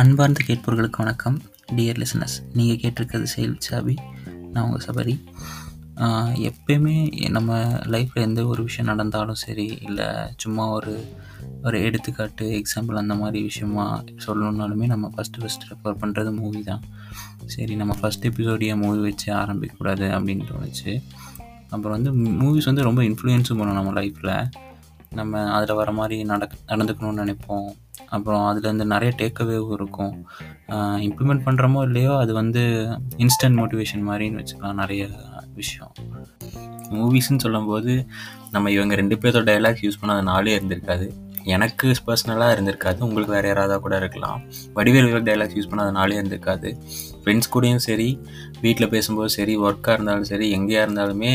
அன்பார்ந்த கேட்பவர்களுக்கு வணக்கம். Dear listeners நீங்கள் கேட்டிருக்கிறது செயல் சாபி நான் உங்கள் சபரி. எப்பயுமே நம்ம லைஃப்பில் எந்த ஒரு விஷயம் நடந்தாலும் சரி இல்லை சும்மா ஒரு ஒரு எடுத்துக்காட்டு எக்ஸாம்பிள் அந்த மாதிரி விஷயமா சொல்லணுன்னாலுமே நம்ம ஃபஸ்ட்டு ஃபஸ்ட்டு ரெஃபர் பண்ணுறது மூவி தான். சரி நம்ம ஃபஸ்ட் எபிசோடியை மூவி வச்சு ஆரம்பிக்கக்கூடாது அப்படின்னு தோணுச்சு. அப்புறம் வந்து மூவிஸ் வந்து ரொம்ப இன்ஃப்ளூயன்ஸும் பண்ணும் நம்ம லைஃப்பில் நம்ம அதில் வர மாதிரி நடக் நடந்துக்கணும்னு நினைப்போம். அப்புறம் அதுலேருந்து நிறைய டேக்அவேவும் இருக்கும். இம்ப்ளிமெண்ட் பண்ணுறோமோ இல்லையோ அது வந்து இன்ஸ்டன்ட் மோட்டிவேஷன் மாதிரின்னு வச்சுக்கலாம் நிறைய விஷயம். மூவிஸ்ன்னு சொல்லும்போது நம்ம இவங்க ரெண்டு பேர்த்தோட டைலாக்ஸ் யூஸ் பண்ணாதனாலே நாளே இருந்திருக்காது. எனக்கு பர்சனலாக இருந்திருக்காது உங்களுக்கு வேறு யாராவது கூட இருக்கலாம். வடிவேல் டைலாக்ஸ் யூஸ் பண்ணாதனாலே நாளே இருந்திருக்காது. ஃப்ரெண்ட்ஸ் கூடயும் சரி வீட்டில் பேசும்போது சரி ஒர்க்காக இருந்தாலும் சரி எங்கேயா இருந்தாலுமே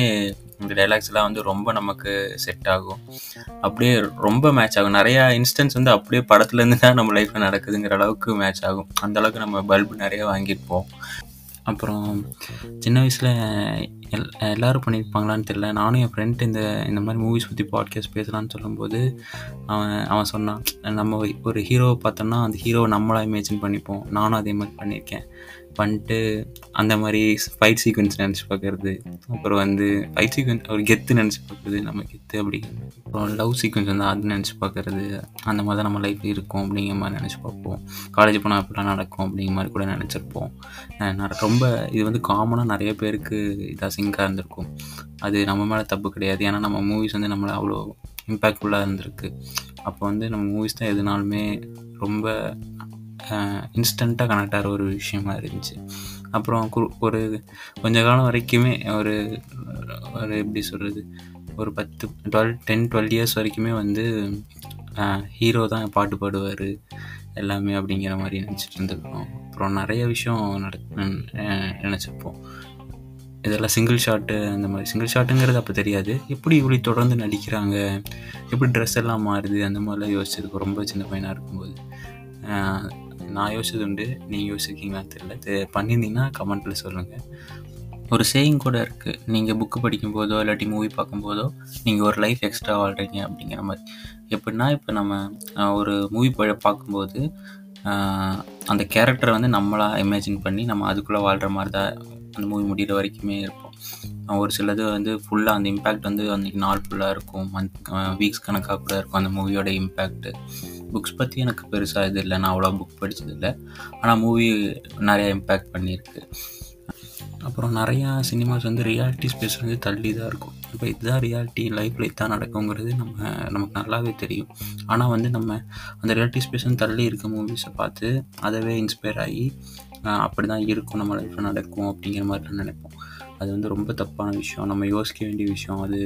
இந்த டைலாக்ஸ்லாம் வந்து ரொம்ப நமக்கு செட் ஆகும். அப்படியே ரொம்ப மேட்ச் ஆகும். நிறையா இன்ஸ்டன்ஸ் வந்து அப்படியே படத்துலேருந்து தான் நம்ம லைஃப்பில் நடக்குதுங்கிற அளவுக்கு மேட்ச் ஆகும். அந்த அளவுக்கு நம்ம பல்பு நிறைய வாங்கியிருப்போம். அப்புறம் சின்ன வயசில் எல் எல்லோரும் பண்ணியிருப்பாங்களான்னு தெரியல. நானும் என் ஃப்ரெண்ட் இந்த இந்த மாதிரி மூவிஸ் பற்றி பாட்காஸ்ட் பேசலான்னு சொல்லும்போது அவன் அவன் சொன்னான் நம்ம ஒரு ஹீரோவை பார்த்தோம்னா அந்த ஹீரோவை நம்மளாக இமேஜின் பண்ணிப்போம். நானும் அதே மாதிரி பண்ணியிருக்கேன். பண்ணிட்டு அந்த மாதிரி ஃபைட் சீக்வன்ஸ் நினச்சி பார்க்குறது. அப்புறம் வந்து ஃபைட் சீக்வன்ஸ் ஒரு கெத்து நினச்சி பார்க்குறது நம்ம கெத்து அப்படி. அப்புறம் லவ் சீக்வன்ஸ் வந்து அது நினச்சி பார்க்குறது அந்த மாதிரி தான் நம்ம லைஃப் இருக்கும் அப்படிங்கிற மாதிரி நினச்சி பார்ப்போம். காலேஜ் போனால் அப்படிலாம் நடக்கும் அப்படிங்கிற மாதிரி கூட நினச்சிருப்போம். ரொம்ப இது வந்து காமனாக நிறைய பேருக்கு இதாக சிங்காக இருந்திருக்கும். அது நம்ம மேலே தப்பு கிடையாது. ஏன்னா நம்ம மூவிஸ் வந்து நம்மளை அவ்வளோ இம்பேக்ட்ஃபுல்லாக இருந்திருக்கு. அப்போ வந்து நம்ம மூவிஸ் தான் எதுனாலுமே ரொம்ப இன்ஸ்டண்ட்டாக கனெக்ட் ஆகிற ஒரு விஷயமா இருந்துச்சு. அப்புறம் கு ஒரு கொஞ்ச காலம் வரைக்குமே ஒரு ஒரு எப்படி சொல்கிறது ஒரு பத்து டுவெல் டென் டுவெல் இயர்ஸ் வரைக்குமே வந்து ஹீரோ தான் பாட்டு பாடுவார் எல்லாமே அப்படிங்கிற மாதிரி நினச்சிட்டு இருந்திருக்கோம். அப்புறம் நிறைய விஷயம் நட நினச்சிருப்போம். இதெல்லாம் சிங்கிள் ஷாட்டு அந்த மாதிரி. சிங்கிள் ஷாட்டுங்கிறது அப்போ தெரியாது. எப்படி இப்படி தொடர்ந்து நடிக்கிறாங்க? எப்படி ட்ரெஸ் எல்லாம் மாறுது? அந்த மாதிரிலாம் யோசிச்சிருக்கோம். ரொம்ப சின்ன பையனாக இருக்கும்போது. நான் யோசிச்சது உண்டு நீங்கள் யோசிச்சிருக்கீங்களான்னு தெரியல. பண்ணியிருந்தீங்கன்னா கமெண்ட்டில் சொல்லுங்கள் ஒரு சேயிங் கூட இருக்குது நீங்கள் புக்கு படிக்கும்போதோ இல்லாட்டி மூவி பார்க்கும்போதோ நீங்கள் ஒரு லைஃப் எக்ஸ்ட்ரா வாழ்கிறீங்க அப்படிங்கிற மாதிரி. எப்படின்னா இப்போ நம்ம ஒரு மூவி பார்க்கும்போது அந்த கேரக்டரை வந்து நம்மளாக இமேஜின் பண்ணி நம்ம அதுக்குள்ளே வாழ்கிற மாதிரி தான் அந்த மூவி முடிகிற வரைக்குமே இருப்போம். ஒரு சிலது வந்து ஃபுல்லாக அந்த இம்பேக்ட் வந்து அன்றைக்கி நாள் ஃபுல்லாக இருக்கும். மந்த் வீக்ஸ் கணக்காக கூட இருக்கும் அந்த மூவியோட இம்பேக்ட்டு புக்ஸ் பற்றி எனக்கு பெருசாக இது இல்லை. நான் அவ்வளோ புக் படித்ததில்லை ஆனால் மூவி நிறையா இம்பேக்ட் பண்ணியிருக்கு. அப்புறம் நிறையா சினிமாஸ் வந்து ரியாலிட்டி ஸ்பேஸ் வந்து தள்ளி தான் இருக்கும். இப்போ இதுதான் ரியாலிட்டி லைஃப்பில் இதுதான் நடக்குங்கிறது நம்ம நமக்கு நல்லாவே தெரியும். ஆனால் வந்து நம்ம அந்த ரியாலிட்டி ஸ்பேஸ் வந்து தள்ளி இருக்க மூவிஸை பார்த்து அதவே இன்ஸ்பயர் ஆகி அப்படி தான் இருக்கும். நம்ம லைஃப்பில் நடக்கும் அப்படிங்கிற மாதிரி நினைப்போம். அது வந்து ரொம்ப தப்பான விஷயம். நம்ம யோசிக்க வேண்டிய விஷயம். அது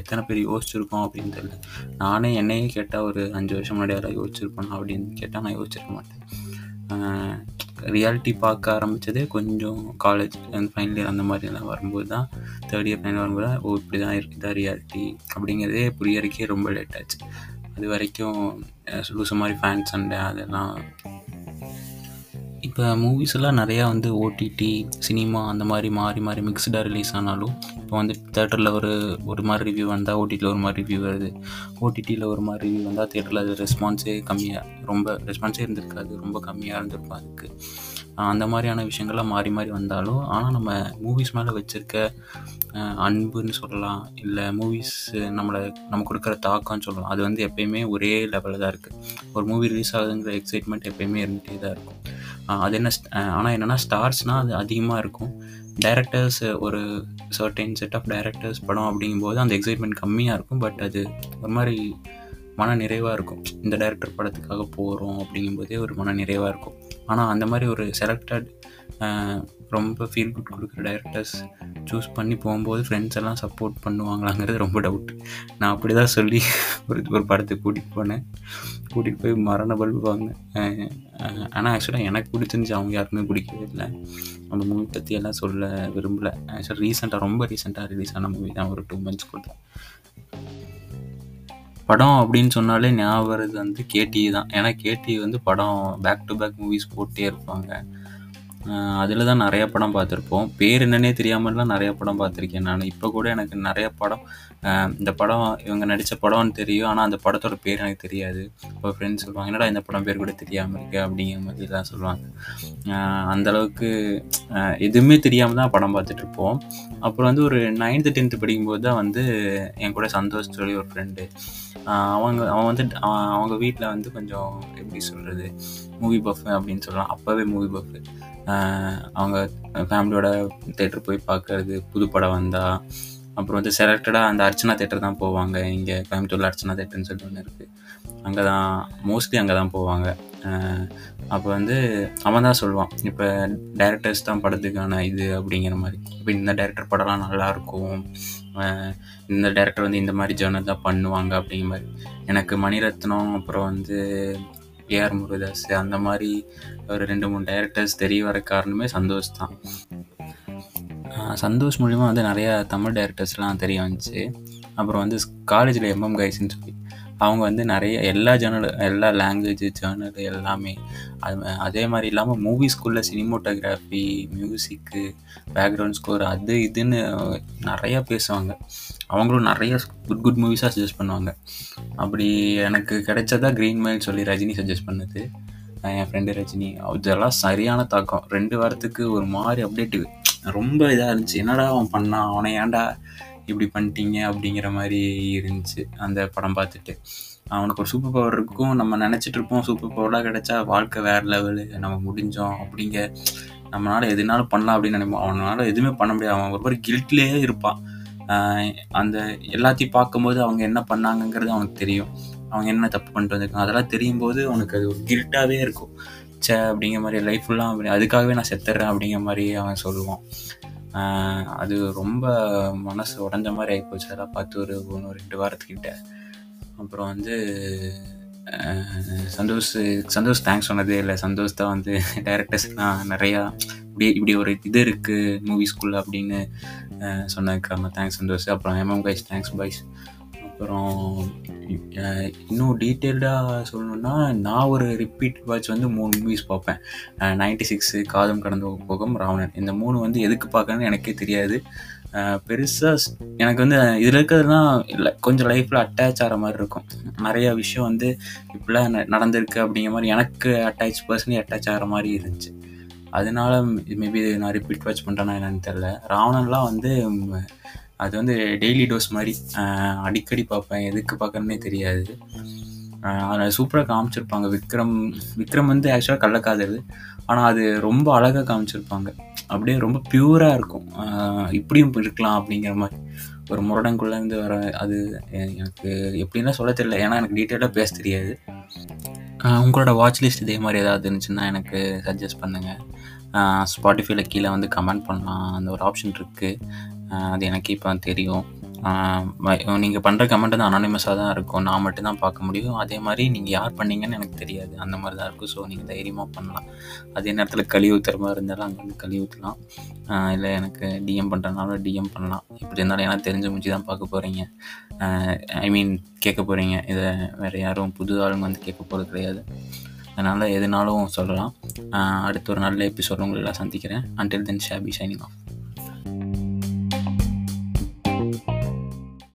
எத்தனை பேர் யோசிச்சிருக்கோம் அப்படின்னு தெரியல. நானே என்னையே கேட்டால் ஒரு அஞ்சு வருஷம் முன்னாடி யாராவது யோசிச்சிருப்பேன் அப்படின்னு கேட்டால் நான் யோசிச்சிருக்க மாட்டேன். ரியாலிட்டி பார்க்க ஆரம்பித்ததே கொஞ்சம் காலேஜ் ஃபைனல் இயர் அந்த மாதிரிலாம் வரும்போது தான். தேர்ட் இயர் ஃபைனல் வரும்போது ஓ இப்படி தான் இருக்குது ரியாலிட்டி அப்படிங்கிறதே புரியறதுக்கே ரொம்ப லேட் ஆச்சு. அது வரைக்கும் லூச மாதிரி ஃபேன் சண்டை அதெல்லாம் இப்போ மூவிஸ் எல்லாம் நிறையா வந்து ஓடிடி சினிமா அந்த மாதிரி மாறி மாறி மிக்ஸ்டாக ரிலீஸ் ஆனாலும் இப்போ வந்து தேட்டரில் ஒரு ஒரு மாதிரி ரிவ்யூ வந்தால் ஓடிடியில் ஒரு மாதிரி ரிவ்யூ வருது. ஓடிடியில் ஒரு மாதிரி ரிவ்யூ வந்தால் தேட்டரில் அது ரெஸ்பான்ஸே கம்மியாக ரொம்ப ரெஸ்பான்ஸே இருந்திருக்காது ரொம்ப கம்மியாக இருந்திருக்கும் அதுக்கு. அந்த மாதிரியான விஷயங்கள்லாம் மாறி மாறி வந்தாலும் ஆனால் நம்ம மூவிஸ் மேலே வச்சுருக்க அன்புன்னு சொல்லலாம் இல்லை மூவிஸ் நம்மளை நம்ம கொடுக்குற தாக்கம்னு சொல்லலாம் அது வந்து எப்பயுமே ஒரே லெவலில் தான் இருக்குது ஒரு மூவி ரிலீஸ் ஆகுதுங்கிற எக்ஸைட்மெண்ட் எப்பயுமே இருந்துகிட்டே தான் இருக்கும். அது என்ன ஆனால் என்னென்னா ஸ்டார்ஸ்னால் அது அதிகமாக இருக்கும். டைரக்டர்ஸ் ஒரு சர்டைன் செட் ஆஃப் டைரக்டர்ஸ் படம் அப்படிங்கும்போது அந்த எக்ஸைட்மெண்ட் கம்மியாக இருக்கும் பட் அது ஒரு மாதிரி மன நிறைவாக இருக்கும். இந்த டைரக்டர் படத்துக்காக போகிறோம் அப்படிங்கும்போதே ஒரு மன நிறைவாக இருக்கும். ஆனால் அந்த மாதிரி ஒரு செலக்டட் ரொம்ப ஃபீல் குட் கொடுக்குற டைரக்டர்ஸ் சூஸ் பண்ணி போகும்போது ஃப்ரெண்ட்ஸ் எல்லாம் சப்போர்ட் பண்ணுவாங்களாங்கிறது ரொம்ப டவுட் நான் அப்படி தான் சொல்லி ஒரு ஒரு படத்தை கூட்டிகிட்டு போனேன். கூட்டிகிட்டு போய் மரண பல்பு வாங்கினேன். ஆனால் ஆக்சுவலாக எனக்கு பிடிச்சிருந்துச்சு. அவங்க யாருக்குமே பிடிக்கவே இல்லை. அந்த மூவி பற்றி எல்லாம் சொல்ல விரும்பலை. ஆக்சுவலாக ரீசெண்டாக ரொம்ப ரீசெண்டாக ரிலீஸ் ஆன மூவி தான். ஒரு டூ மந்த்ஸ் கூட படம் அப்படின்னு சொன்னாலே ஞாபகம் வருது வந்து கேடி தான். ஏன்னா கேடி வந்து படம் பேக் டு பேக் மூவிஸ் போட்டே இருப்பாங்க. அதில் தான் நிறைய படம் பார்த்துருப்போம். பேர் என்னன்னே தெரியாமலாம் நிறைய படம் பார்த்துருக்கேன் நான். இப்போ கூட எனக்கு நிறைய படம் இந்த படம் இவங்க நடித்த படம்னு தெரியும். ஆனால் அந்த படத்தோட பேர் எனக்கு தெரியாது. இப்போ ஃப்ரெண்ட்ஸ் சொல்லுவாங்க என்னடா இந்த படம் பேர் கூட தெரியாமல் இருக்கு? அப்படிங்கிற மாதிரி தான் சொல்லுவாங்க அந்தளவுக்கு எதுவுமே தெரியாமல் தான் படம் பார்த்துட்டு இருப்போம் அப்புறம் வந்து ஒரு நைன்த்து டென்த்து படிக்கும்போது தான் வந்து என் கூட சந்தோஷ் சொல்லி ஒரு ஃப்ரெண்டு அவங்க அவன் வந்து அவங்க வீட்டில் வந்து கொஞ்சம் எப்படி சொல்கிறது மூவி பஃப் அப்படின்னு சொல்லலாம். அப்போவே மூவி பஃப் அவங்க ஃபேமிலியோட தேட்டர் போய் பார்க்கறது புது படம் வந்தால் அப்புறம் வந்து செலக்டடாக அந்த அர்ச்சனா தேட்டர் தான் போவாங்க. இங்கே கோயம்புத்தூரில் அர்ச்சனா தேட்டர்னு சொல்லிட்டு ஒன்று இருக்குது அங்கே தான் மோஸ்ட்லி அங்கே தான் போவாங்க. அப்போ வந்து அவன் தான் சொல்லுவான் இப்போ டேரக்டர்ஸ் தான் படத்துக்கான இது அப்படிங்கிற மாதிரி. இப்போ இந்த டேரக்டர் படம்லாம் நல்லாயிருக்கும் இந்த டேரக்டர் வந்து இந்த மாதிரி ஜேர்னல் தான் பண்ணுவாங்க அப்படிங்கிற மாதிரி. எனக்கு மணிரத்னம் அப்புறம் வந்து ஏஆர் முருகதாஸ் அந்த மாதிரி ஒரு ரெண்டு மூணு டைரக்டர்ஸ் தெரிய வர காரணமே சந்தோஷ் தான். சந்தோஷ் மூலிமா வந்து நிறையா தமிழ் டைரக்டர்ஸ்லாம் தெரிய வந்துச்சு. அப்புறம் வந்து காலேஜில் எம்எம் கைஸ்ன்னு சொல்லி அவங்க வந்து நிறைய எல்லா ஜேர்னல் எல்லா லாங்குவேஜ் ஜேர்னல் எல்லாமே அது அதே மாதிரி இல்லாமல் மூவி ஸ்கூலில் சினிமோட்டோகிராஃபி மியூசிக்கு பேக்ரவுண்ட் ஸ்கோர் அது இதுன்னு நிறையா பேசுவாங்க. அவங்களும் நிறைய குட் குட் மூவிஸாக சஜஸ்ட் பண்ணுவாங்க. அப்படி எனக்கு கிடைச்சதா க்ரீன் மைல் சொல்லி ரஜினி சஜஸ்ட் பண்ணுது. என் ஃப்ரெண்டு ரஜினி. இதெல்லாம் சரியான தாக்கம். ரெண்டு வாரத்துக்கு ஒரு மாதிரி அப்டேட்டு ரொம்ப இதாக இருந்துச்சு. என்னடா அவன் பண்ணான் அவனை ஏன்டா இப்படி பண்ணிட்டீங்க அப்படிங்கிற மாதிரி இருந்துச்சு அந்த படம் பார்த்துட்டு. அவனுக்கு ஒரு சூப்பர் பவர் இருக்கும். நம்ம நினச்சிட்டு இருப்போம் சூப்பர் பவர்லாம் கிடைச்சா வாழ்க்கை வேறு லெவலு நம்ம முடிஞ்சோம் அப்படிங்க. நம்மளால் எதுனாலும் பண்ணலாம் அப்படின்னு நினைப்போம். அவனால் எதுவுமே பண்ண முடியாது. அவன் ஒரு மாதிரி கில்ட்லேயே இருப்பான். அந்த எல்லாத்தையும் பார்க்கும்போது அவங்க என்ன பண்ணாங்கங்கிறது அவனுக்கு தெரியும். அவங்க என்ன தப்பு பண்ணிட்டு வந்திருக்காங்க. அதெல்லாம் தெரியும் போது அவனுக்கு அது ஒரு கில்ட்டாகவே இருக்கும். சே அப்படிங்கிற மாதிரி லைஃப் ஃபுல்லாக அப்படி அதுக்காகவே நான் செத்துறேன் அப்படிங்கிற மாதிரி அவன் சொல்லுவான். அது ரொம்ப மனசு உடஞ்ச மாதிரி ஆகிப்போச்சு அதெல்லாம் பார்த்து ஒரு ஒன்று ரெண்டு வாரத்துக்கிட்ட. அப்புறம் வந்து சந்தோஷ் சந்தோஷ் தேங்க்ஸ் சொன்னதே இல்லை. சந்தோஷ் தான் வந்து டேரக்டர்ஸ்லாம் நிறையா இப்படி இப்படி ஒரு இது இருக்குது மூவி ஸ்கூலில் அப்படின்னு சொன்னதுக்காக தேங்க்ஸ் சந்தோஷ். அப்புறம் எம்எம் கைஸ் தேங்க்ஸ் பாய்ஸ் அப்புறம் இன்னும் டீட்டெயில்டாக சொல்லணுன்னா நான் ஒரு ரிப்பீட் வாட்ச் வந்து மூணு மூவிஸ் பார்ப்பேன். நைன்டி சிக்ஸு காதம் கடந்த போகம் ராவணன். இந்த மூணு வந்து எதுக்கு பார்க்கணும்னு எனக்கே தெரியாது. பெருசாக எனக்கு வந்து இதில் இருக்கிறதுலாம் இல்லை கொஞ்சம் லைஃப்பில் அட்டாச் ஆகிற மாதிரி இருக்கும். நிறைய விஷயம் வந்து இப்படிலாம் நடந்திருக்கு அப்படிங்கிற மாதிரி எனக்கு அட்டாச் பர்சனலி அட்டாச் ஆகிற மாதிரி இருந்துச்சு. அதனால மேபி நான் ரிப்பீட் வாட்ச் பண்ணுறேன்னா என்னன்னு தெரில ராவணன்லாம் வந்து அது வந்து டெய்லி டோஸ் மாதிரி அடிக்கடி பார்ப்பேன். எதுக்கு பார்க்கறனே தெரியாது. அதில் சூப்பராக காமிச்சிருப்பாங்க. விக்ரம் விக்ரம் வந்து ஆக்சுவலாக கள்ளக்காதல் ஆனால் அது ரொம்ப அழகாக காமிச்சிருப்பாங்க. அப்படியே ரொம்ப பியூராக இருக்கும். இப்படியும் இருக்கலாம் அப்படிங்கிற மாதிரி. ஒரு முரடங்குள்ளேருந்து வர அது எனக்கு எப்படின்னா சொல்ல தெரியல. ஏன்னா எனக்கு டீட்டெயிலாக பேச தெரியாது. உங்களோட வாட்ச் லிஸ்ட் இதே மாதிரி ஏதாவது இருந்துச்சுன்னா எனக்கு சஜஸ்ட் பண்ணுங்கள் ஸ்பாட்டிஃபைல கீழே வந்து கமெண்ட் பண்ணலாம். அந்த ஒரு ஆப்ஷன் இருக்குது அது எனக்கு இப்போ தெரியும். நீங்கள் பண்ணுற கமெண்ட் வந்து அனானிமஸாக தான் இருக்கும். நான் மட்டும்தான் பார்க்க முடியும். அதே மாதிரி நீங்கள் யார் பண்ணீங்கன்னு எனக்கு தெரியாது. அந்த மாதிரி தான் இருக்கும். ஸோ நீங்கள் தைரியமாக பண்ணலாம். அதே நேரத்தில் கழி ஊற்றுற மாதிரி இருந்தாலும் அங்கே வந்து கழி ஊற்றலாம் இல்லை எனக்கு டிஎம் பண்ணுறதுனால டிஎம் பண்ணலாம். இப்படி இருந்தாலும் ஏன்னா தெரிஞ்ச முடிச்சு தான் பார்க்க போகிறீங்க ஐ மீன் கேட்க போகிறீங்க இதை வேறு யாரும் புது ஆளுங்க வந்து கேட்க போகிறது கிடையாது. அதனால் எதுனாலும் சொல்லலாம். அடுத்த ஒரு நல்ல எப்படி உங்களெல்லாம் சந்திக்கிறேன். அன்டில் தென் ஷாபி ஷைனிங் ஆஃப்